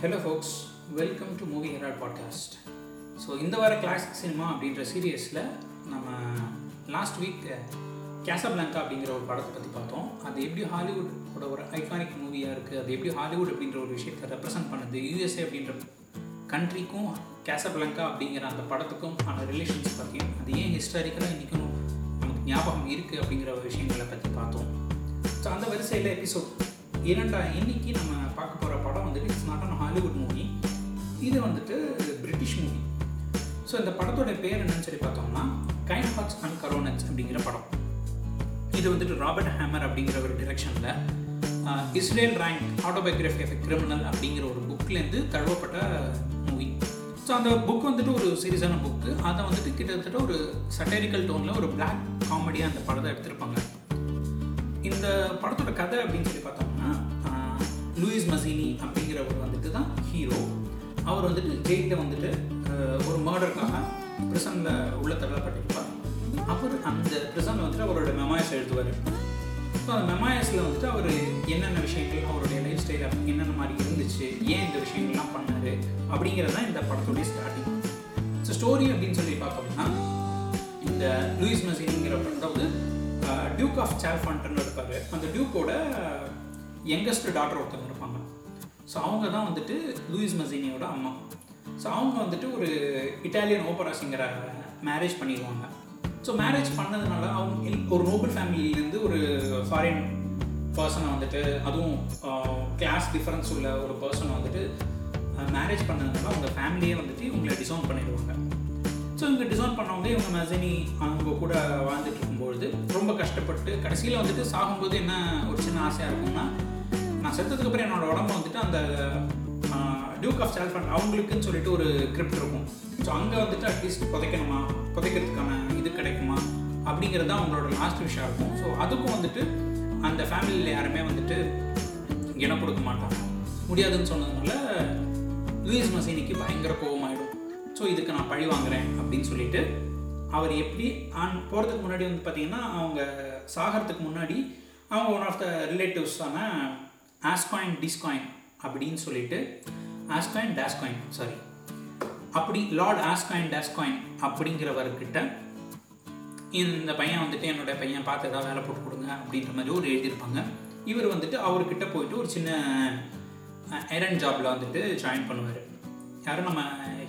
Hello folks welcome to Movie Herald podcast so இந்த வார classic cinema அப்படின்ற சீரியஸில் நம்ம லாஸ்ட் வீக் கேசப்லாங்கா அப்படிங்கிற ஒரு படத்தை பற்றி பார்த்தோம். அது எப்படி ஹாலிவுட்டோட ஒரு ஐகானிக் மூவியாக இருக்குது அது எப்படி ஹாலிவுட் அப்படின்ற ஒரு விஷயத்தை ரெப்ரசென்ட் பண்ணுது? யூஎஸ்ஏ அப்படின்ற கண்ட்ரிக்கும் கேசப்லங்கா அப்படிங்கிற அந்த படத்துக்கும் ஆன ரிலேஷன்ஸ் பற்றியும் அது ஏன் ஹிஸ்டாரிக்கலாக இன்றைக்கும் நமக்கு ஞாபகம் இருக்குது அப்படிங்கிற ஒரு விஷயங்களை பற்றி பார்த்தோம். ஸோ அந்த வரிசையில் எபிசோட் இரண்டா இன்னைக்கு நம்ம பார்க்க போகிற படம் வந்துட்டு it's not an Hollywood movie இது வந்துட்டு பிரிட்டிஷ் மூவி ஸோ இந்த படத்தோட பேர் என்னன்னு சொல்லி பார்த்தோம்னா கைண்ட் ஹார்ட்ஸ் அண்ட் கரோனட்ஸ் அப்படிங்கிற படம். இது வந்துட்டு ராபர்ட் ஹேமர் அப்படிங்கிற ஒரு டிரெக்ஷனில் Israel Rank autobiography of criminal அப்படிங்கிற ஒரு புக்லேருந்து தழுவப்பட்ட மூவி ஸோ அந்த புக் வந்துட்டு ஒரு சீரியஸான புக்கு அதை வந்துட்டு கிட்டத்தட்ட ஒரு சட்டரிக்கல் டோனில் ஒரு பிளாக் காமெடியாக அந்த படத்தை எடுத்திருப்பாங்க. இந்த படத்தோட கதை அப்படின்னு சொல்லி பார்த்தோம்னா லூயிஸ் மசீனி அப்படிங்கிறவர் வந்துட்டு தான் ஹீரோ அவர் வந்துட்டு ஜெயிலில் வந்துட்டு ஒரு மர்டருக்காக ப்ரிசனில் உள்ள தள்ளப்பட்டிருப்பார். அவர் அந்த ப்ரிசனில் வந்துட்டு அவரோட மெமாயஸ் எழுதுவார். ஸோ அந்த மெமாயஸில் வந்துட்டு அவர் என்னென்ன விஷயங்கள் அவருடைய லைஃப் ஸ்டைல் என்னென்ன மாதிரி இருந்துச்சு ஏன் இந்த விஷயங்கள்லாம் பண்ணார் அப்படிங்கிறது தான் இந்த படத்துடைய ஸ்டார்டிங் ஸோ ஸ்டோரி அப்படின்னு சொல்லி பார்த்தோம்னா இந்த லூயிஸ் மசீனிங்கிற அதாவது டியூக் ஆஃப் சால்ஃபான்ட்னு இருப்பார் அந்த டியூக்கோட யங்கஸ்ட் டாட்டர் ஒருத்தவங்க இருப்பாங்க. ஸோ அவங்க தான் வந்துட்டு லூயிஸ் மசீனியோட அம்மா. ஸோ அவங்க வந்துட்டு ஒரு இட்டாலியன் ஓப்பரா சிங்கரை மேரேஜ் பண்ணிடுவாங்க. ஸோ மேரேஜ் பண்ணதுனால அவங்க ஒரு நோபல் ஃபேமிலியிலேருந்து ஒரு ஃபாரின் பர்சனை வந்துட்டு அதுவும் கிளாஸ் டிஃப்ரென்ஸ் உள்ள ஒரு பர்சனை வந்துட்டு மேரேஜ் பண்ணதுனால அவங்க ஃபேமிலியே வந்துட்டு இவங்களை டிசோன் பண்ணிடுவாங்க. ஸோ இவங்க டிசைன் பண்ணவங்க இவங்க மசனி அவங்க கூட வாழ்ந்துட்டு இருக்கும்பொழுது ரொம்ப கஷ்டப்பட்டு கடைசியில் வந்துட்டு சாகும்போது என்ன ஒரு சின்ன ஆசையாக இருக்கும்னா நான் செத்ததுக்கு அப்புறம் என்னோட உடம்பு வந்துட்டு அந்த டியூக் ஆஃப் சால்ஃபன் அவங்களுக்குன்னு சொல்லிட்டு ஒரு கிரிப்ட் இருக்கும். ஸோ அங்கே வந்துட்டு அட்லீஸ்ட் புதைக்கணுமா? புதைக்கிறதுக்கான இது கிடைக்குமா? அப்படிங்கிறது தான் அவங்களோட லாஸ்ட் விஷயம் இருக்கும். ஸோ அதுக்கும் வந்துட்டு அந்த ஃபேமிலியில் யாருமே வந்துட்டு இடம் கொடுக்க மாட்டோம். முடியாதுன்னு சொன்னதுனால லூயிஸ் மசீனிக்கு பயங்கர கோபமாயிடும். ஸோ இதுக்கு நான் பழி வாங்குறேன் அப்படின்னு சொல்லிட்டு அவர் எப்படி ஆன் போகிறதுக்கு முன்னாடி வந்து பார்த்தீங்கன்னா அவங்க சாகிறதுக்கு முன்னாடி அவங்க ஒன் ஆஃப் த ரிலேட்டிவ்ஸான ஆஸ்காயின் டிஸ்காயின் அப்படின்னு சொல்லிட்டு ஆஸ்காயின் டேஸ்காயின் சாரி அப்படி லார்ட் ஆஸ்காயின் டேஸ்காயின் அப்படிங்கிறவர்கிட்ட இந்த பையன் வந்துட்டு என்னோட பையன் பார்த்து ஏதாவது வேலை போட்டு கொடுங்க அப்படின்ற மாதிரி ஒரு எழுதியிருப்பாங்க. இவர் வந்துட்டு அவர்கிட்ட போயிட்டு ஒரு சின்ன ஐரன் ஜாபில் வந்துட்டு ஜாயின் பண்ணுவார். யாரும் நம்ம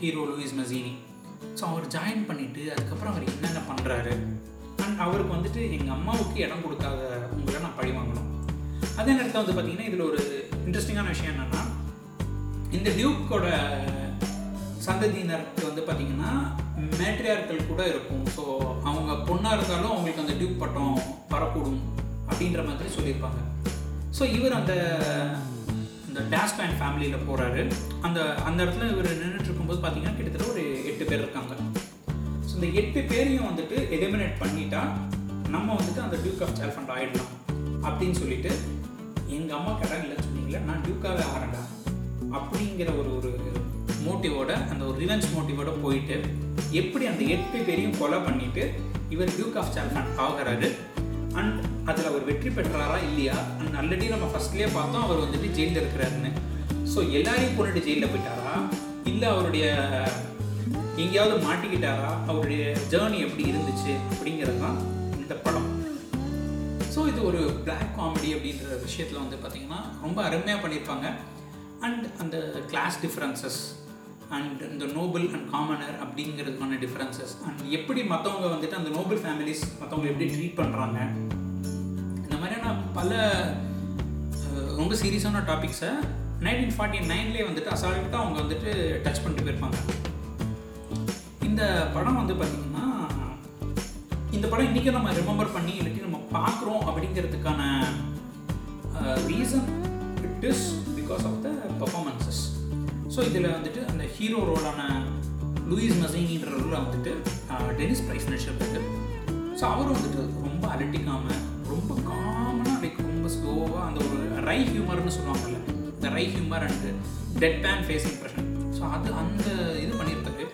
ஹீரோ லூயிஸ் மசீனி ஸோ அவர் ஜாயின் பண்ணிவிட்டு அதுக்கப்புறம் அவர் என்னென்ன பண்ணுறாரு அண்ட் அவருக்கு வந்துட்டு எங்கள் அம்மாவுக்கு இடம் கொடுக்காத உங்களை நான் பழி வாங்கணும் அதே நேரத்தில் வந்து பார்த்தீங்கன்னா இதில் ஒரு இன்ட்ரெஸ்டிங்கான விஷயம் என்னென்னா இந்த டியூக்கோட சந்ததியினருக்கு வந்து பார்த்தீங்கன்னா மேட்ரியார்கள் கூட இருக்கும். ஸோ அவங்க பொண்ணாக இருந்தாலும் அவங்களுக்கு அந்த டியூக் பட்டம் வரக்கூடும் அப்படின்ற மாதிரி சொல்லியிருப்பாங்க. ஸோ இவர் அந்த அந்த டேஸ்பேன் ஃபேமிலியில் போகிறாரு அந்த அந்த இடத்துல இவர் நின்றுட்டு இருக்கும்போது பார்த்தீங்கன்னா கிட்டத்தட்ட ஒரு எட்டு பேர் இருக்காங்க. ஸோ இந்த எட்டு பேரையும் வந்துட்டு எலிமினேட் பண்ணிட்டா நம்ம வந்துட்டு அந்த டியூக் ஆஃப் சேல்ஃபண்ட் ஆகிடலாம் அப்படின்னு சொல்லிட்டு எங்கள் அம்மா கடை இல்லைன்னு சொன்னீங்களே நான் டியூக்காகவே ஆறேன்டா அப்படிங்கிற ஒரு ஒரு மோட்டிவோட அந்த ஒரு ரிவெஞ்ச் மோட்டிவோட போயிட்டு எப்படி அந்த எட்டு பேரையும் கொலை பண்ணிட்டு இவர் டியூக் ஆஃப் சால்ஃபன் ஆகிறாரு. அண்ட் அதில் அவர் வெற்றி பெற்றாரா இல்லையா? அண்ட் ஆல்ரெடி நம்ம ஃபர்ஸ்ட்லேயே பார்த்தோம் அவர் வந்துட்டு ஜெயிலில் இருக்கிறாருன்னு. ஸோ எல்லாரையும் கொண்டுட்டு ஜெயிலில் போயிட்டாரா? இல்லை அவருடைய எங்கேயாவது மாட்டிக்கிட்டாரா? அவருடைய ஜேர்னி எப்படி இருந்துச்சு? அப்படிங்கிறது தான் இது ஒரு பிளாக் காமெடி அப்படின்ற விஷயத்தில் வந்து பார்த்திங்கன்னா ரொம்ப அருமையாக பண்ணியிருப்பாங்க அண்ட் அந்த கிளாஸ் டிஃப்ரென்சஸ் அண்ட் இந்த நோபல் அண்ட் காமனர் அப்படிங்கிறதுக்கான டிஃப்ரென்சஸ் அண்ட் எப்படி மற்றவங்க வந்துட்டு அந்த நோபல் ஃபேமிலிஸ் மற்றவங்க எப்படி ட்ரீட் பண்ணுறாங்க இந்த மாதிரியான பல ரொம்ப சீரியஸான டாபிக்ஸை நைன்டீன் ஃபார்ட்டி நைன்லேயே வந்துட்டு அசால்ட்டாக அவங்க வந்துட்டு டச் பண்ணிட்டு போயிருப்பாங்க. இந்த படம் வந்து பார்த்திங்கன்னா இந்த படம் இன்றைக்கி நம்ம ரிமெம்பர் பண்ணி இல்லாட்டி நம்ம பார்க்குறோம் அப்படிங்கிறதுக்கான reason it is because of the performances so இதில் வந்துட்டு அந்த ஹீரோ ரோலான லூயிஸ் மசைனின்ற ரோலில் வந்துட்டு டெனிஸ் பிரைஸ் நடிச்சிருப்பாரு ஸோ அவர் வந்துட்டு ரொம்ப அலட்டிக்காமல் ரொம்ப காமனாக லைக் ரொம்ப ஸ்லோவாக அந்த ஒரு ரை ஹியூமர்னு சொல்லுவாங்கல்ல இந்த wry humour and deadpan face impression so அது அந்த இது பண்ணியிருப்பாரு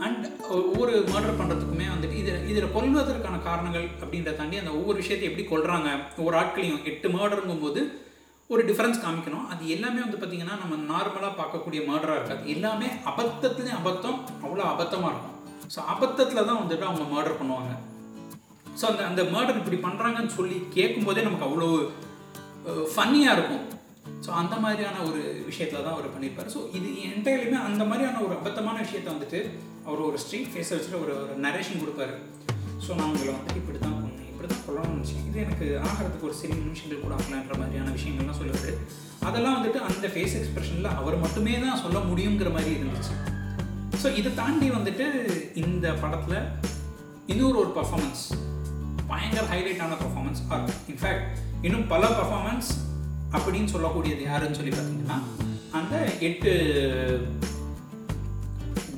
அண்ட் ஒவ்வொரு மர்டர் பண்ணுறதுக்குமே வந்துட்டு இதில் இதில் கொல்வதற்கான காரணங்கள் அப்படின்றத தாண்டி அந்த ஒவ்வொரு விஷயத்தை எப்படி கொள்கிறாங்க ஒவ்வொரு ஆட்களையும் எட்டு மர்டருங்கும் போது ஒரு டிஃப்ரென்ஸ் காமிக்கணும். அது எல்லாமே வந்து பார்த்திங்கன்னா நம்ம நார்மலாக பார்க்கக்கூடிய மர்டராக இருக்காது எல்லாமே அபத்தத்துலேயும் அபத்தம் அவ்வளோ அபத்தமாக இருக்கும். ஸோ அபத்தத்தில் தான் வந்துட்டு அவங்க மர்டர் பண்ணுவாங்க. ஸோ அந்த அந்த மர்டர் இப்படி பண்ணுறாங்கன்னு சொல்லி கேட்கும்போதே நமக்கு அவ்வளோ ஃபன்னியாக இருக்கும். ஸோ அந்த மாதிரியான ஒரு விஷயத்தில் தான் அவர் பண்ணியிருப்பார் ஸோ இது என்டையிலுமே அந்த மாதிரியான ஒரு அபத்தமான விஷயத்த வந்துட்டு அவர் ஒரு ஸ்ட்ரீட் ஃபேஸை வச்சுட்டு ஒரு ஒரு நரேஷன் கொடுப்பாரு. ஸோ நான் உங்களை வந்துட்டு இப்படி தான் பண்ணேன். இப்படி தான் கொள்ளணும்னு நினச்சேன். இது எனக்கு ஆகிறதுக்கு ஒரு சில நிமிஷங்கள் கூட ஆகலான்ற மாதிரியான விஷயங்கள்லாம் சொல்லுவார். அதெல்லாம் வந்துட்டு அந்த ஃபேஸ் எக்ஸ்பிரஷனில் அவர் மட்டுமே தான் சொல்ல முடியுங்கிற மாதிரி இருந்துச்சு. ஸோ இதை தாண்டி வந்துட்டு இந்த படத்தில் இன்னொரு ஒரு பர்ஃபாமன்ஸ் பயங்கர ஹைலைட்டான பர்ஃபாமன்ஸ் ஆர் இன்ஃபேக்ட் இன்னும் பல பர்ஃபாமன்ஸ் அப்படின்னு சொல்லக்கூடியது யாருன்னு சொல்லி பார்த்தீங்கன்னா அந்த எட்டு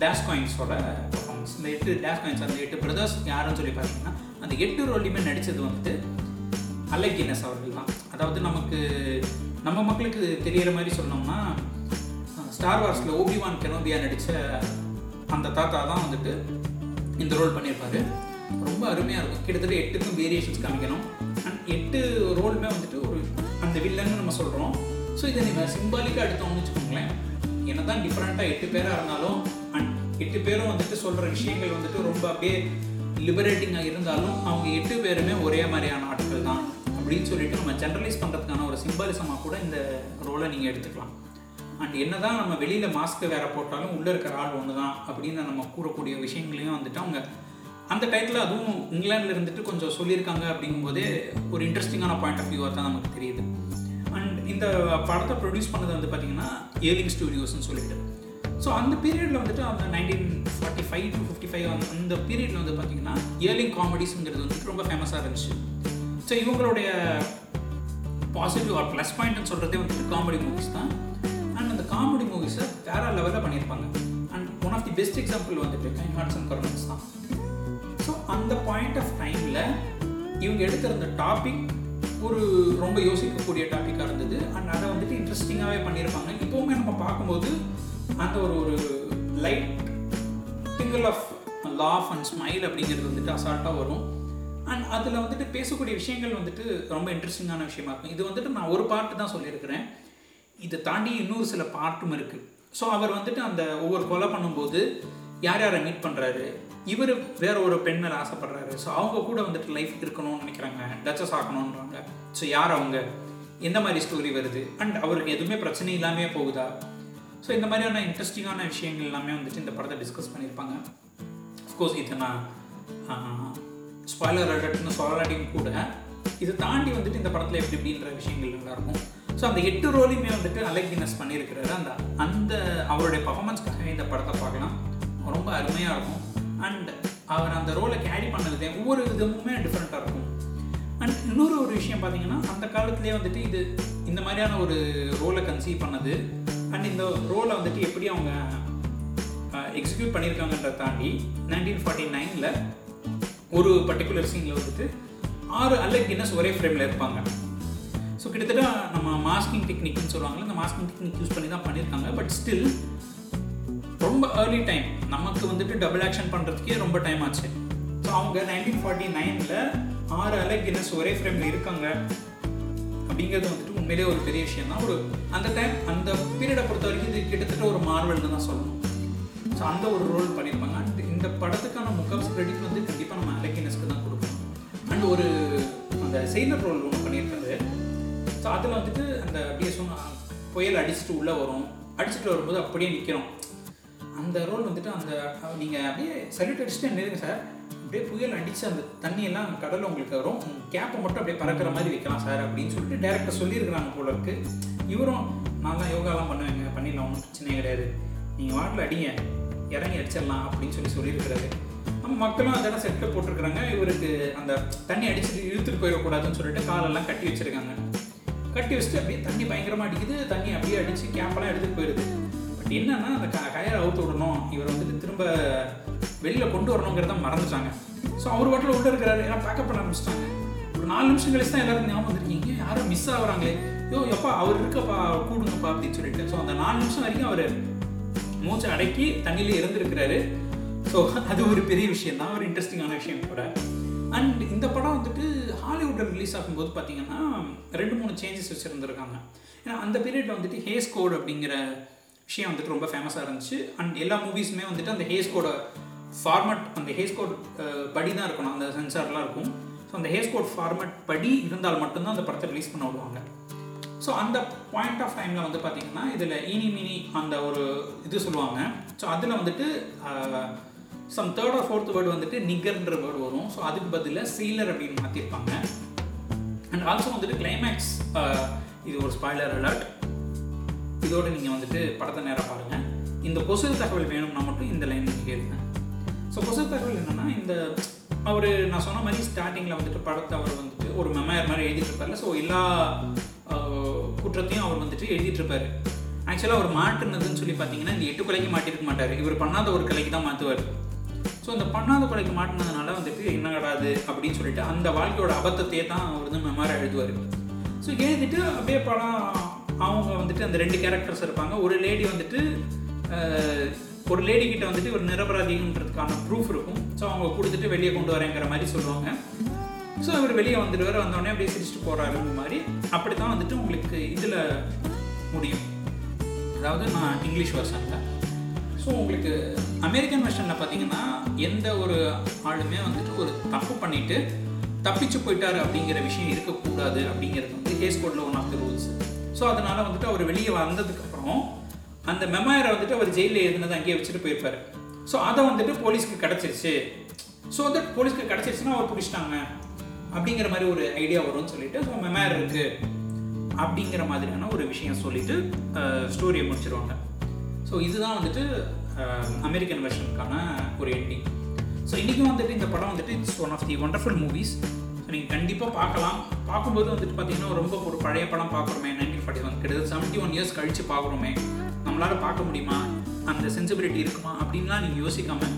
டேஷ் காயின்ஸோட பர்ஃபார்மன்ஸ் இந்த எட்டு டேஷ் காயின்ஸ் அந்த எட்டு பிரதர்ஸ் யாருன்னு சொல்லி பார்த்தீங்கன்னா அந்த எட்டு ரோல்லையுமே நடித்தது வந்துட்டு அலக்கினஸ் அவர்கள் தான். அதாவது நமக்கு நம்ம மக்களுக்கு தெரியிற மாதிரி சொன்னோம்னா ஸ்டார் வார்ஸில் ஓபிவான் கெனோபியா நடித்த அந்த தாத்தா தான் வந்துட்டு இந்த ரோல் பண்ணியிருப்பாரு. ரொம்ப அருமையாக இருக்கும். கிட்டத்தட்ட எட்டுக்கும் வேரியேஷன்ஸ் காமிக்கணும். அண்ட் எட்டு ரோலுமே வந்துட்டு ஒரு அந்த வில்லன்னு நம்ம சொல்கிறோம் ஸோ இதை நீங்கள் சிம்பாலிக்காக எடுத்தோம்னு வச்சுக்கோங்களேன். என்ன தான் டிஃப்ரெண்ட்டாக எட்டு பேராக இருந்தாலும் அண்ட் எட்டு பேரும் வந்துட்டு சொல்கிற விஷயங்கள் வந்துட்டு ரொம்ப அப்படியே லிபரேட்டிங்காக இருந்தாலும் அவங்க எட்டு பேருமே ஒரே மாதிரியான ஆட்கள் தான். அப்படின்னு சொல்லிட்டு நம்ம ஜென்ரலைஸ் பண்ணுறதுக்கான ஒரு சிம்பாலிசமாக கூட இந்த ரோலை நீங்கள் எடுத்துக்கலாம். அண்ட் என்ன தான் நம்ம வெளியில் மாஸ்க்கு வேறு போட்டாலும் உள்ளே இருக்கிற ஆள் ஒன்று தான் அப்படின்னு நம்ம கூறக்கூடிய விஷயங்களையும் வந்துட்டு அவங்க அந்த டைத்தில் அதுவும் இங்கிலாண்டில் இருந்துட்டு கொஞ்சம் சொல்லியிருக்காங்க அப்படிங்கும்போதே ஒரு இன்ட்ரெஸ்டிங்கான பாயிண்ட் ஆஃப் வியூவாக தான் நமக்கு தெரியுது. இந்த படத்தை ப்ரொடியூஸ் பண்ணது வந்து பார்த்தீங்கன்னா ஏலிங் ஸ்டூடியோஸ்னு சொல்லிட்டு. ஸோ அந்த பீரியடில் வந்துட்டு அந்த nineteen forty five to fifty five அந்த பீரியடில் வந்து பார்த்தீங்கன்னா இயர்லிங் காமெடிஸுங்கிறது வந்துட்டு ரொம்ப ஃபேமஸாக இருந்துச்சு. ஸோ இவங்களுடைய பாசிட்டிவ் ஆர் ப்ளஸ் பாயிண்ட்னு சொல்கிறதே வந்துட்டு காமெடி மூவிஸ் தான். அண்ட் அந்த காமெடி மூவிஸை வேற லெவலில் பண்ணியிருப்பாங்க. And one of the best example வந்துட்டு கைன் ஹார்ட்ஸ் அண்ட் கர்னல்ஸ் தான். ஸோ அந்த பாயிண்ட் ஆஃப் டைமில் இவங்க எடுத்திருந்த டாபிக் ஒரு ரொம்ப யோசிக்கக்கூடிய டாப்பிக்காக இருந்தது. அண்ட் அதை வந்துட்டு இன்ட்ரெஸ்டிங்காகவே பண்ணியிருப்பாங்க. இப்போவுமே நம்ம பார்க்கும்போது அந்த ஒரு ஒரு light tinkle of laugh and smile அப்படிங்கிறது வந்துட்டு அசால்ட்டாக வரும். அண்ட் அதில் வந்துட்டு பேசக்கூடிய விஷயங்கள் வந்துட்டு ரொம்ப இன்ட்ரெஸ்டிங்கான விஷயமா இருக்கும். இது வந்துட்டு நான் ஒரு பாட்டு தான் சொல்லியிருக்கிறேன். இதை தாண்டி இன்னொரு சில பாட்டும் இருக்குது ஸோ அவர் வந்துட்டு அந்த ஒவ்வொரு கொலை பண்ணும்போது யார் யாரை மீட் பண்ணுறாரு இவர் வேற ஒரு பெண் மேலே ஆசைப்படுறாரு. ஸோ அவங்க கூட வந்துட்டு லைஃப் இருக்கணும்னு நினைக்கிறாங்க. டச்சஸ் ஆக்கணுன்றாங்க ஸோ யார் அவங்க? எந்த மாதிரி ஸ்டோரி வருது? அண்ட் அவருக்கு எதுவுமே பிரச்சனை இல்லாமல் போகுதா? ஸோ இந்த மாதிரியான இன்ட்ரெஸ்டிங்கான விஷயங்கள் எல்லாமே வந்துட்டு இந்த படத்தை டிஸ்கஸ் பண்ணியிருப்பாங்க. அஃப்கோர்ஸ் இதை நான் ஸ்பாய்லர் அலர்ட்னு சொல்லாட்டியும் கூட இதை தாண்டி வந்துட்டு இந்த படத்தில் எப்படி எப்படின்ற விஷயங்கள் நல்லாயிருக்கும். ஸோ அந்த எட்டு ரோலையுமே வந்துட்டு அலகினஸ் பண்ணியிருக்கிறாரு. அந்த அந்த அவருடைய பர்ஃபாமன்ஸ்க்காக இந்த படத்தை பார்க்கலாம். ரொம்ப அருமையாக இருக்கும். அண்ட் அவர் அந்த ரோலை கேரி பண்ணது ஒவ்வொரு விதமுமே டிஃப்ரெண்ட்டாக இருக்கும். அண்ட் இன்னொரு ஒரு விஷயம் பார்த்தீங்கன்னா அந்த காலத்துலேயே வந்துட்டு இது இந்த மாதிரியான ஒரு ரோலை கன்சீவ் பண்ணது. அண்ட் இந்த ரோலை வந்துட்டு எப்படி அவங்க எக்ஸிக்யூட் பண்ணியிருக்காங்கன்றத தாண்டி நைன்டீன் ஃபார்ட்டி நைனில் ஒரு பர்டிகுலர் சீனில் வந்துட்டு ஆறு அல்லகின்னஸ் ஒரே ஃப்ரேமில் இருப்பாங்க. ஸோ கிட்டத்தட்ட நம்ம மாஸ்கிங் டெக்னிக்னு சொல்லுவாங்கல்ல அந்த மாஸ்கிங் டெக்னிக் யூஸ் பண்ணி தான் பண்ணியிருக்காங்க பட் ஸ்டில் ரொம்ப ஏர்லி டைம் நமக்கு வந்துட்டு டபுள் ஆக்ஷன் பண்ணுறதுக்கே ரொம்ப டைம் ஆச்சு. ஸோ அவங்க நைன்டீன் ஃபார்ட்டி நைனில் ஆறு அலகின்னஸ் ஒரே ஃப்ரேமில் இருக்காங்க. அப்படிங்கிறது வந்துட்டு உண்மையிலே ஒரு பெரிய விஷயம் தான் ஒரு அந்த டைம் அந்த பீரியடை பொறுத்த வரைக்கும் இது கிட்டத்தட்ட ஒரு மார்வல்னு தான் சொல்லணும். ஸோ அந்த ஒரு ரோல் பண்ணியிருப்பாங்க. அண்ட் இந்த படத்துக்கான முக்கால்வாசி கிரெடிட் வந்து கண்டிப்பாக நம்ம அலகினஸ்க்கு தான் கொடுக்கணும். அண்ட் ஒரு அந்த செயிலர் ரோல் ஒன்று பண்ணியிருக்காரு. ஸோ அதில் வந்துட்டு அந்த அப்படியே சொன்னால் புயல் அடிச்சுட்டு உள்ளே வரும். அடிச்சுட்டு வரும்போது அப்படியே நிற்கிறோம் அந்த ரோல் வந்துட்டு அந்த நீங்கள் அப்படியே சல்யூட் அடிச்சுட்டு நிறுங்க சார் அப்படியே புயல் அடித்து அந்த தண்ணியெல்லாம் கடலில் உங்களுக்கு வரும். கேப்பை மட்டும் அப்படியே பறக்கிற மாதிரி வைக்கலாம் சார் அப்படின்னு சொல்லிட்டு டேரக்டர் சொல்லியிருக்கிறாங்க போல இருக்கு. இவரும் நான்லாம் யோகாலாம் பண்ணுவேங்க பண்ணிடலாம். ஒன்றும் பிரச்சனையே கிடையாது. நீங்கள் வாட்டில் அடிங்க. இறங்கி அடிச்சிடலாம். அப்படின்னு சொல்லி சொல்லியிருக்கிறாரு. நம்ம மக்களும் அதெல்லாம் செட்டில் போட்டிருக்கிறாங்க. இவருக்கு அந்த தண்ணி அடிச்சுட்டு இழுத்துட்டு போயிடக்கூடாதுன்னு சொல்லிட்டு காலெல்லாம் கட்டி வச்சிருக்காங்க. கட்டி வச்சுட்டு அப்படியே தண்ணி பயங்கரமாக அடிக்குது. தண்ணி அப்படியே அடித்து கேப்பெல்லாம் எடுத்துகிட்டு போயிடுது என்னன்னா அந்த க கயரை அவுத்து விடணும். இவர் வந்துட்டு திரும்ப வெளியில் கொண்டு வரணுங்கிறத மறந்துட்டாங்க. ஸோ அவர் வாட்டில் உள்ள இருக்கிறாரு. எல்லாம் பேக்கப் பண்ண ஆரம்பிச்சிட்டாங்க. ஒரு நாலு நிமிஷம் கழிச்சு தான் எல்லாரும் ஞாபகம் வந்திருக்கீங்க. யாரும் மிஸ் ஆகுறாங்களே. யோ எப்பா அவர் இருக்கப்பா கூடுங்கப்பா அப்படின்னு சொல்லிட்டு. ஸோ அந்த நாலு நிமிஷம் வரைக்கும் அவர் மூச்சை அடக்கி தண்ணியில் இருந்திருக்கிறாரு. ஸோ அது ஒரு பெரிய விஷயம் தான். ஒரு இன்ட்ரெஸ்டிங்கான விஷயம் கூட. அண்ட் இந்த படம் வந்துட்டு ஹாலிவுட்டில் ரிலீஸ் ஆகும்போது பார்த்தீங்கன்னா ரெண்டு மூணு சேஞ்சஸ் வச்சுருந்துருக்காங்க. ஏன்னா அந்த பீரியடில் வந்துட்டு ஹேஸ் கோட் அப்படிங்கிற விஷயம் வந்துட்டு ரொம்ப ஃபேமஸாக இருந்துச்சு. அண்ட் எல்லா மூவிஸுமே வந்துட்டு அந்த ஹேஸ்கோட ஃபார்மட் அந்த ஹேஸ்கோட் படி தான் இருக்கணும். அந்த சென்சார்லாம் இருக்கும். ஸோ அந்த ஹேஸ்கோட் ஃபார்மட் படி இருந்தால் மட்டும்தான் அந்த படத்தை ரிலீஸ் பண்ண விடுவாங்க. ஸோ அந்த பாயிண்ட் ஆஃப் டைமில் வந்து பார்த்திங்கன்னா இதில் ஈனி மினி அந்த ஒரு இது சொல்லுவாங்க. ஸோ அதில் வந்துட்டு some third or fourth word வந்துட்டு நிகர்ன்ற வேர்டு வரும். ஸோ அதுக்கு பதிலாக சீலர் அப்படின்னு மாற்றிருப்பாங்க அண்ட் ஆல்சோ வந்துட்டு கிளைமேக்ஸ் இது ஒரு ஸ்பாய்லர் அலர்ட் இதோடு நீங்கள் வந்துட்டு படத்தை நேராக பாருங்கள் இந்த கொசு தகவல் வேணும்னா மட்டும் இந்த லைன் நீங்கள் கேளுங்க. ஸோ கொசு தகவல் என்னென்னா இந்த அவர் நான் சொன்ன மாதிரி ஸ்டார்டிங்கில் வந்துட்டு படத்தை அவர் வந்துட்டு ஒரு மெமையர் மாதிரி எழுதிட்டுருப்பார்ல ஸோ எல்லா குற்றத்தையும் அவர் வந்துட்டு எழுதிட்டுருப்பார் ஆக்சுவலாக அவர் மாட்டுனதுன்னு சொல்லி பார்த்தீங்கன்னா இந்த எட்டு கொலைக்கு மாட்டிருக்க மாட்டார். இவர் பண்ணாத ஒரு கொலைக்கு தான் மாற்றுவார் ஸோ அந்த பண்ணாத கொலைக்கு மாட்டினதுனால வந்துட்டு என்ன கிடாது அப்படின்னு சொல்லிட்டு அந்த வாழ்க்கையோட அபத்தத்தையே தான் அவர் வந்து மெமரா எழுதுவார். ஸோ எழுதிட்டு அப்படியே படம் அவங்க வந்துட்டு அந்த ரெண்டு கேரக்டர்ஸ் இருப்பாங்க. ஒரு லேடி வந்துட்டு ஒரு லேடி கிட்ட வந்துட்டு ஒரு நிரபராதின்றதுக்கான ப்ரூஃப் இருக்கும். ஸோ அவங்க கொடுத்துட்டு வெளியே கொண்டு வரேங்கிற மாதிரி சொல்லுவாங்க. ஸோ இவர் வெளியே வந்துடுவார் வந்தோடனே அப்படியே சிரிச்சுட்டு போகிறாருங்க மாதிரி. அப்படி தான் வந்துட்டு உங்களுக்கு இதில் முடியும். அதாவது நான் இங்கிலீஷ் வெர்ஷனில் ஸோ உங்களுக்கு அமெரிக்கன் வெர்ஷனில் பார்த்தீங்கன்னா எந்த ஒரு ஆளுமே வந்துட்டு ஒரு தப்பு பண்ணிவிட்டு தப்பிச்சு போயிட்டார் அப்படிங்கிற விஷயம் இருக்கக்கூடாது அப்படிங்கிறது வந்து Hays கோடில் one of the rules so அதனால் வந்துட்டு அவர் வெளியே வந்ததுக்கப்புறம் அந்த மெமாயரை வந்துட்டு அவர் ஜெயிலில் எழுதுனது அங்கேயே வச்சுட்டு போயிருப்பார். ஸோ அதை வந்துட்டு போலீஸ்க்கு கிடச்சிருச்சு. ஸோ தட் போலீஸ்க்கு கிடச்சிருச்சுன்னா அவர் பிடிச்சிட்டாங்க. அப்படிங்கிற மாதிரி ஒரு ஐடியா வரும்னு சொல்லிட்டு ஸோ மெமாயர் இருக்குது அப்படிங்கிற மாதிரியான ஒரு விஷயம் சொல்லிட்டு ஸ்டோரியை முடிச்சிருவாங்க. ஸோ இதுதான் வந்துட்டு அமெரிக்கன் வெர்ஷனுக்கான ஒரு எண்டிங் ஸோ இன்றைக்கும் வந்துட்டு இந்த படம் வந்துட்டு it's one of the wonderful movies so நீங்கள் கண்டிப்பாக பார்க்கலாம். பார்க்கும்போது வந்துட்டு பார்த்தீங்கன்னா ரொம்ப ஒரு பழைய படம் பார்க்குறோமே நைன்டீன் கிட்டத்தட்ட செவன்ட்டி ஒன் இயர்ஸ் கழித்து பார்க்குறோமே நம்மளால் பார்க்க முடியுமா அந்த சென்சிபிலிட்டி இருக்குமா அப்படின்லாம் நீங்கள் யோசிக்காமல்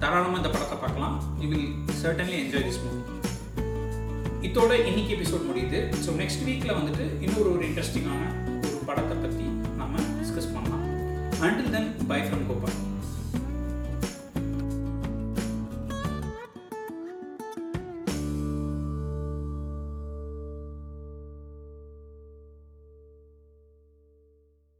தாராளமாக இந்த படத்தை பார்க்கலாம் you will certainly enjoy this movie இதோட இன்னைக்கு எபிசோட் முடியுது ஸோ நெக்ஸ்ட் வீக்கில் வந்துட்டு இன்னொரு ஒரு இன்ட்ரெஸ்டிங்கான ஒரு படத்தை பற்றி நம்ம டிஸ்கஸ் பண்ணலாம் until then bye from Gopal